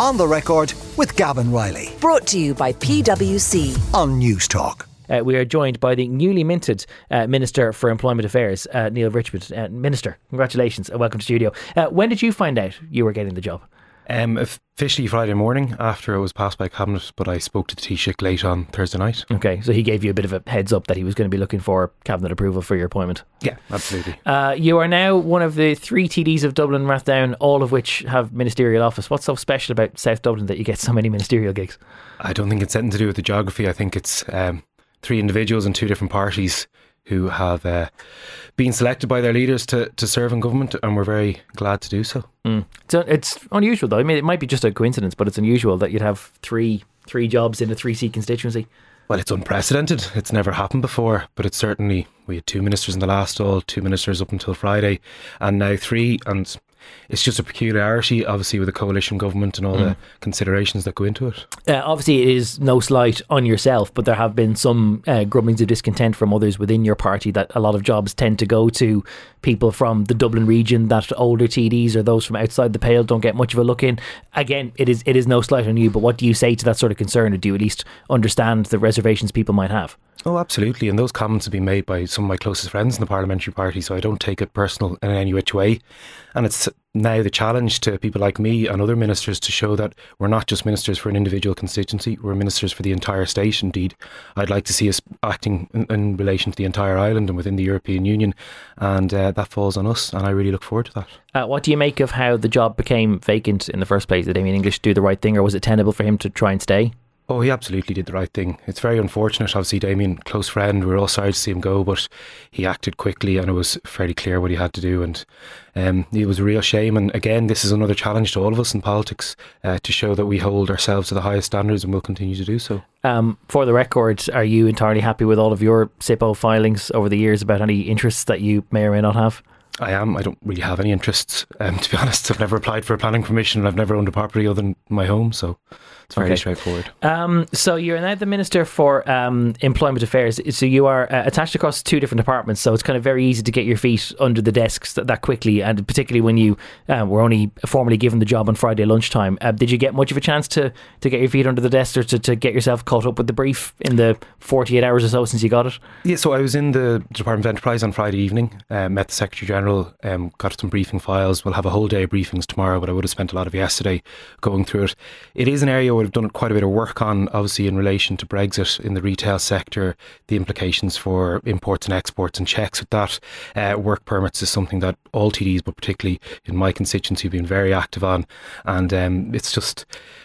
On the record with Gavan Reilly Brought to you by PwC. on Newstalk. Uh, we are joined by the newly minted uh, Minister for Employment Affairs, uh, Neale Richmond. Uh, Minister, congratulations and welcome to studio. Uh, when did you find out you were getting the job? Um, officially Friday morning after it was passed by cabinet, but I spoke to the Taoiseach late on Thursday night. Okay, so he gave you a bit of a heads up that he was going to be looking for cabinet approval for your appointment. Yeah, absolutely. Uh, you are now one of the three TDs of Dublin Rathdown, all of which have ministerial office. What's so special about South Dublin that you get so many ministerial gigs? I don't think it's anything to do with the geography. I think it's um, three individuals in two different parties who have uh, been selected by their leaders to, to serve in government, and we're very glad to do so. Mm. So it's unusual, though. I mean, it might be just a coincidence, but it's unusual that you'd have three three jobs in a three seat constituency. Well, it's unprecedented. It's never happened before, but it's certainly we had two ministers in the last all, two ministers up until Friday, and now three, and it's just a peculiarity, obviously, with the coalition government and all the considerations that go into it. Uh, obviously, it is no slight on yourself, but there have been some uh, grumblings of discontent from others within your party that a lot of jobs tend to go to people from the Dublin region, that older TDs or those from outside the pale don't get much of a look in. Again, it is it is no slight on you, but what do you say to that sort of concern, or do you at least understand the reservations people might have? Oh, absolutely. And those comments have been made by some of my closest friends in the parliamentary party, so I don't take it personal in any which way. And it's now the challenge to people like me and other ministers to show that we're not just ministers for an individual constituency, we're ministers for the entire state. Indeed, I'd like to see us acting in, in relation to the entire island and within the European Union, and uh, that falls on us, and I really look forward to that. Uh, what do you make of how the job became vacant in the first place? Did Damien English do the right thing, or was it tenable for him to try and stay? Oh, he absolutely did the right thing. It's very unfortunate. Obviously, Damien, close friend, we are all sorry to see him go, but he acted quickly and it was fairly clear what he had to do. And um, it was a real shame. And again, this is another challenge to all of us in politics uh, to show that we hold ourselves to the highest standards and will continue to do so. Um, for the record, are you entirely happy with all of your SIPO filings over the years about any interests that you may or may not have? I am. I don't really have any interests. Um, to be honest, I've never applied for a planning permission and I've never owned a property other than my home. So it's very Okay. straightforward. Um, so you're now the Minister for um, Employment Affairs. So you are uh, attached across two different departments. So it's kind of very easy to get your feet under the desks that, that quickly, and particularly when you uh, were only formally given the job on Friday lunchtime. Uh, did you get much of a chance to, to get your feet under the desk or to, to get yourself caught up with the brief in the 48 hours or so since you got it? Yeah, so I was in the Department of Enterprise on Friday evening, uh, met the Secretary General, um, got some briefing files. We'll have a whole day of briefings tomorrow, but I would have spent a lot of yesterday going through it. It is an area where I've done quite a bit of work on, obviously, in relation to Brexit in the retail sector, the implications for imports and exports and checks with that. Uh, work permits is something that all TDs, but particularly in my constituency, have been very active on. And um, it's just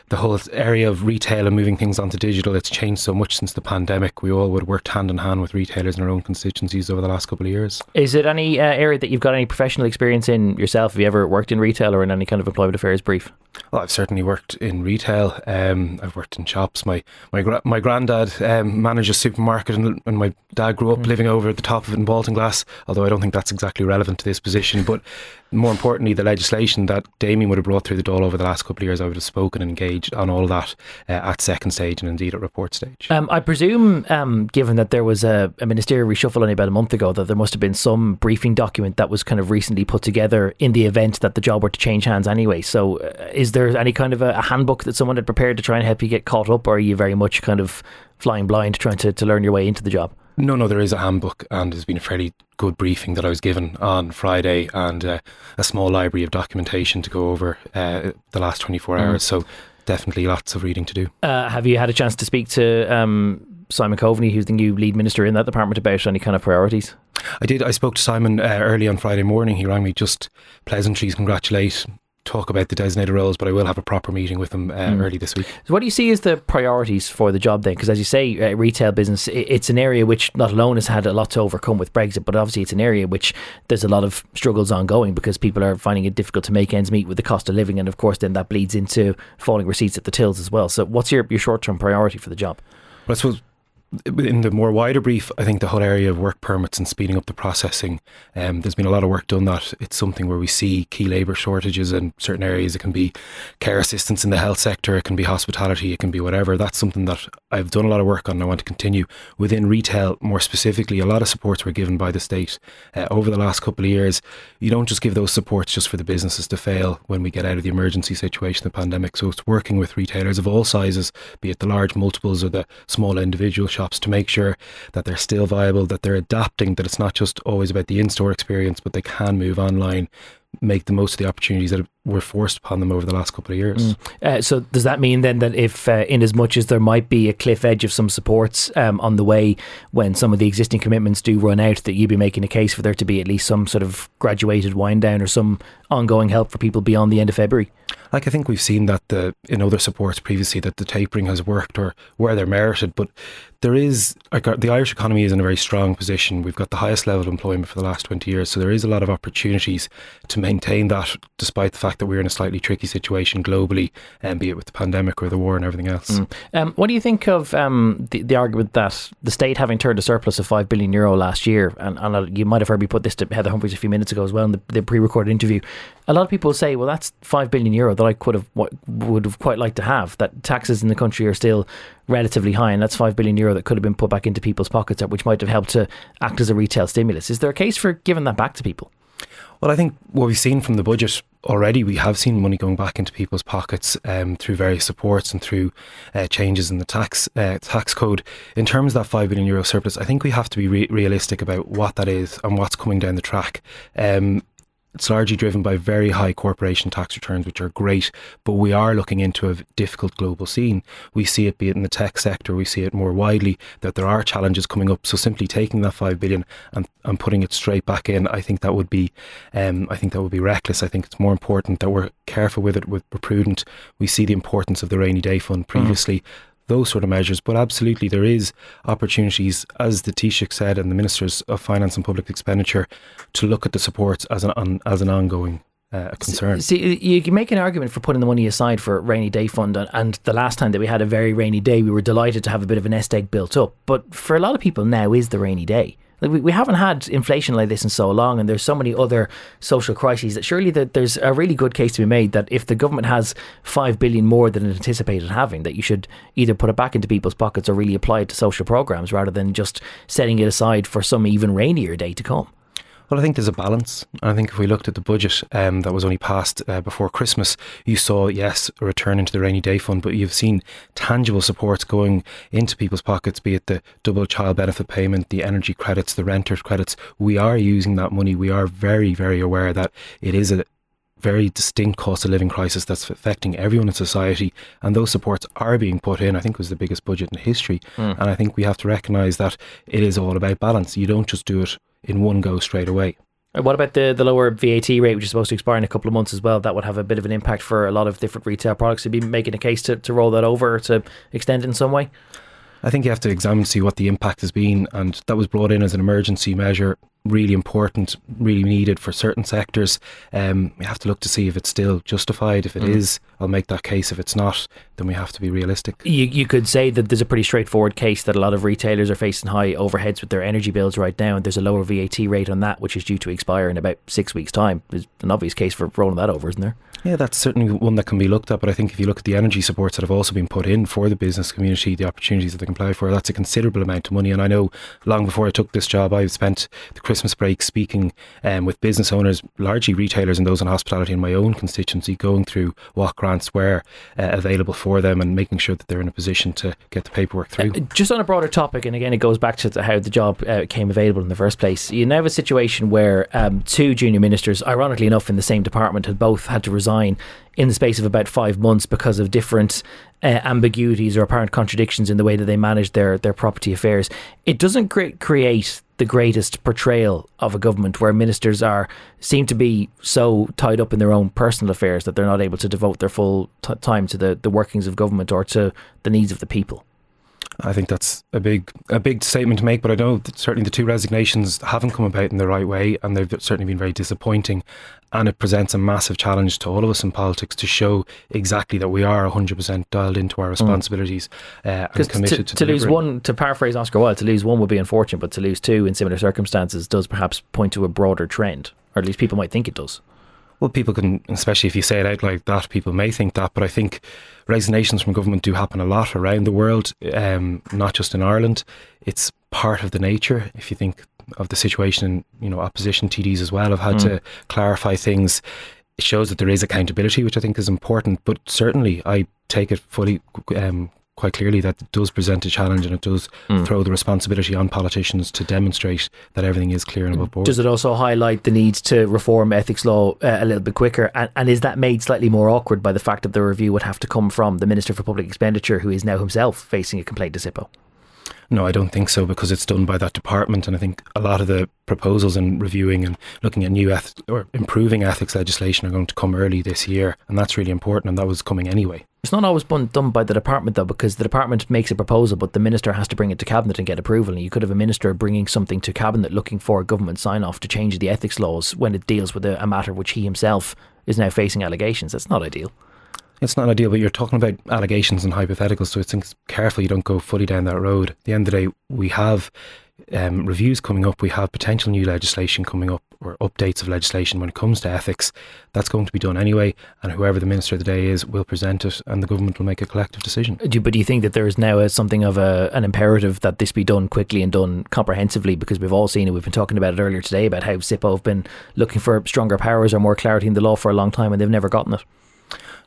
the whole area of retail and moving things onto digital, it's changed so much since the pandemic. We all would have worked hand in hand with retailers in our own constituencies over the last couple of years. Is it any uh, area that you've got any professional experience in yourself? Have you ever worked in retail or in any kind of employment affairs brief? Well, I've certainly worked in retail. Um, I've worked in shops. My my gra- my granddad um, managed a supermarket, and, and my dad grew up living over at the top of it in Baltinglass. Although I don't think that's exactly relevant to this position, but more importantly, the legislation that Damien would have brought through the door over the last couple of years, I would have spoken and engaged on all of that uh, at second stage and indeed at report stage. Um, I presume, um, given that there was a, a ministerial reshuffle only about a month ago, that there must have been some briefing document that was kind of recently put together in the event that the job were to change hands anyway. So, uh, is there any kind of a, a handbook that someone had prepared to try and help you get caught up, or are you very much kind of flying blind trying to, to learn your way into the job? No, no, there is a handbook, and there's been a fairly good briefing that I was given on Friday, and uh, a small library of documentation to go over uh, the last 24 hours. So, definitely lots of reading to do. Uh, have you had a chance to speak to um, Simon Coveney, who's the new lead minister in that department, about any kind of priorities? I did. I spoke to Simon uh, early on Friday morning. He rang me just pleasantries, congratulate, talk about the designated roles, but I will have a proper meeting with them uh, early this week. So, what do you see as the priorities for the job then? Because, as you say, uh, retail business, it's an area which not alone has had a lot to overcome with Brexit, but obviously it's an area which there's a lot of struggles ongoing because people are finding it difficult to make ends meet with the cost of living, and of course, then that bleeds into falling receipts at the tills as well. So, what's your, your short term priority for the job? But I suppose in the more wider brief, I think the whole area of work permits and speeding up the processing, um, there's been a lot of work done that. It's something where we see key labour shortages in certain areas. It can be care assistance in the health sector, it can be hospitality, it can be whatever. That's something that I've done a lot of work on and I want to continue. Within retail, more specifically, a lot of supports were given by the state uh, over the last couple of years. You don't just give those supports just for the businesses to fail when we get out of the emergency situation, the pandemic. So it's working with retailers of all sizes, be it the large multiples or the small individual shops to make sure that they're still viable, that they're adapting, that it's not just always about the in store experience, but they can move online, make the most of the opportunities that were forced upon them over the last couple of years. Mm. Uh, so does that mean then that if, uh, in as much as there might be a cliff edge of some supports um, on the way when some of the existing commitments do run out, that you'd be making a case for there to be at least some sort of graduated wind down or some ongoing help for people beyond the end of February? Like I think we've seen that the in other supports previously that the tapering has worked or where they're merited, but there is the Irish economy is in a very strong position. We've got the highest level of employment for the last twenty years, so there is a lot of opportunities to maintain that, despite the fact that we're in a slightly tricky situation globally, and um, be it with the pandemic or the war and everything else. Mm. Um, what do you think of um, the, the argument that the state having turned a surplus of five billion euro last year, and, and you might have heard me put this to Heather Humphreys a few minutes ago as well in the, the pre-recorded interview. A lot of people say, well, that's five billion euro that I could have would have quite liked to have. That taxes in the country are still relatively high, and that's five billion euro that could have been put back into people's pockets, which might have helped to act as a retail stimulus. Is there a case for giving that back to people? Well, I think what we've seen from the budget already, we have seen money going back into people's pockets um, through various supports and through uh, changes in the tax uh, tax code. In terms of that five billion euro surplus, I think we have to be re- realistic about what that is and what's coming down the track. Um, it's largely driven by very high corporation tax returns, which are great, but we are looking into a difficult global scene. We see it be it in the tech sector, we see it more widely that there are challenges coming up. So simply taking that five billion and, and putting it straight back in, I think that would be, um, I think that would be reckless. I think it's more important that we're careful with it, we're prudent. We see the importance of the rainy day fund previously. Mm those sort of measures. But absolutely, there is opportunities, as the Taoiseach said, and the ministers of finance and public expenditure, to look at the supports as an as an ongoing uh, concern. See, you can make an argument for putting the money aside for rainy day fund, and the last time that we had a very rainy day, we were delighted to have a bit of a nest egg built up. But for a lot of people, now is the rainy day. Like we, we haven't had inflation like this in so long, and there's so many other social crises that surely there's a really good case to be made that if the government has five billion more than it anticipated having, that you should either put it back into people's pockets or really apply it to social programs rather than just setting it aside for some even rainier day to come. Well, I think there's a balance. I think if we looked at the budget um, that was only passed uh, before Christmas, you saw, yes, a return into the rainy day fund, but you've seen tangible supports going into people's pockets, be it the double child benefit payment, the energy credits, the renters credits. We are using that money. We are very, very aware that it is a, very distinct cost of living crisis that's affecting everyone in society, and those supports are being put in. I think it was the biggest budget in history, mm. and I think we have to recognise that it is all about balance. You don't just do it in one go straight away. What about the, the lower VAT rate, which is supposed to expire in a couple of months as well? That would have a bit of an impact for a lot of different retail products. You'd be making a case to, to roll that over to extend it in some way? I think you have to examine see what the impact has been, and that was brought in as an emergency measure really important, really needed for certain sectors. Um, we have to look to see if it's still justified. If it mm. is, I'll make that case. If it's not, then we have to be realistic. You, you could say that there's a pretty straightforward case that a lot of retailers are facing high overheads with their energy bills right now, and there's a lower VAT rate on that, which is due to expire in about six weeks' time. There's an obvious case for rolling that over, isn't there? Yeah, that's certainly one that can be looked at. But I think if you look at the energy supports that have also been put in for the business community, the opportunities that they can apply for, that's a considerable amount of money. And I know long before I took this job, I've spent the Christmas break speaking um, with business owners, largely retailers and those in hospitality in my own constituency, going through what grants were uh, available for them and making sure that they're in a position to get the paperwork through. Uh, just on a broader topic, and again, it goes back to how the job uh, came available in the first place. You now have a situation where um, two junior ministers, ironically enough, in the same department, had both had to resign in the space of about five months because of different uh, ambiguities or apparent contradictions in the way that they manage their, their property affairs. It doesn't cre- create the greatest portrayal of a government where ministers are seem to be so tied up in their own personal affairs that they're not able to devote their full t- time to the, the workings of government or to the needs of the people. I think that's a big a big statement to make, but I know that certainly the two resignations haven't come about in the right way, and they've certainly been very disappointing. And it presents a massive challenge to all of us in politics to show exactly that we are 100% dialed into our responsibilities uh, and committed to, to, to lose one, to paraphrase Oscar Wilde, to lose one would be unfortunate, but to lose two in similar circumstances does perhaps point to a broader trend, or at least people might think it does. Well, people can, especially if you say it out like that, people may think that. But I think resignations from government do happen a lot around the world, um, not just in Ireland. It's part of the nature. If you think of the situation, you know, opposition TDs as well have had to clarify things. It shows that there is accountability, which I think is important. But certainly, I take it fully. Um, Quite clearly, that it does present a challenge and it does throw the responsibility on politicians to demonstrate that everything is clear and above board. Does it also highlight the need to reform ethics law uh, a little bit quicker? And, and is that made slightly more awkward by the fact that the review would have to come from the Minister for Public Expenditure, who is now himself facing a complaint to SIPO? No, I don't think so because it's done by that department, and I think a lot of the proposals and reviewing and looking at new eth- or improving ethics legislation are going to come early this year, and that's really important, and that was coming anyway. It's not always done by the department though, because the department makes a proposal, but the minister has to bring it to cabinet and get approval. And you could have a minister bringing something to cabinet looking for a government sign off to change the ethics laws when it deals with a, a matter which he himself is now facing allegations. That's not ideal. It's not ideal, but you're talking about allegations and hypotheticals, so it's careful you don't go fully down that road. At the end of the day, we have um, reviews coming up, we have potential new legislation coming up, or updates of legislation when it comes to ethics. That's going to be done anyway, and whoever the minister of the day is will present it, and the government will make a collective decision. Do but do you think that there is now a, something of a, an imperative that this be done quickly and done comprehensively? Because we've all seen it. We've been talking about it earlier today about how SIPO have been looking for stronger powers or more clarity in the law for a long time, and they've never gotten it.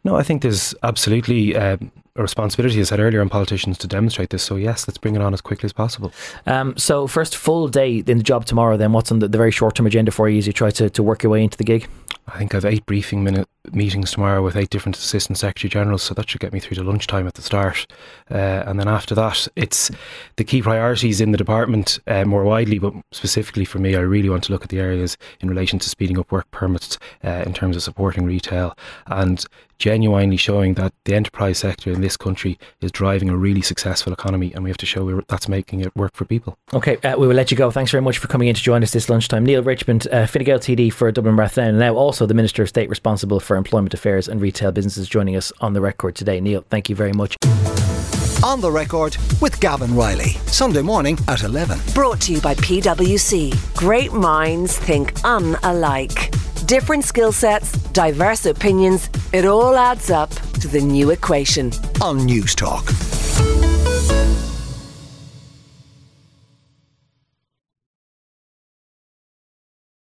No, I think there's absolutely um, a responsibility, as I said earlier, on politicians to demonstrate this. So, yes, let's bring it on as quickly as possible. Um, so, first full day in the job tomorrow, then what's on the, the very short term agenda for you as you try to, to work your way into the gig? I think I have eight briefing minute meetings tomorrow with eight different assistant secretary generals, so that should get me through to lunchtime at the start. Uh, and then after that, it's the key priorities in the department uh, more widely, but specifically for me, I really want to look at the areas in relation to speeding up work permits uh, in terms of supporting retail and genuinely showing that the enterprise sector in this country is driving a really successful economy, and we have to show we're, that's making it work for people. Okay, uh, we will let you go. Thanks very much for coming in to join us this lunchtime. Neale Richmond, uh, Fine Gael TD for Dublin Rathdown, and now also the Minister of State responsible for employment affairs and retail businesses, joining us on the record today. Neale, thank you very much. On the record with Gavan Reilly. Sunday morning at 11. Brought to you by PwC. Great minds think unalike. Different skill sets, diverse opinions, it all adds up to the new equation. On Newstalk.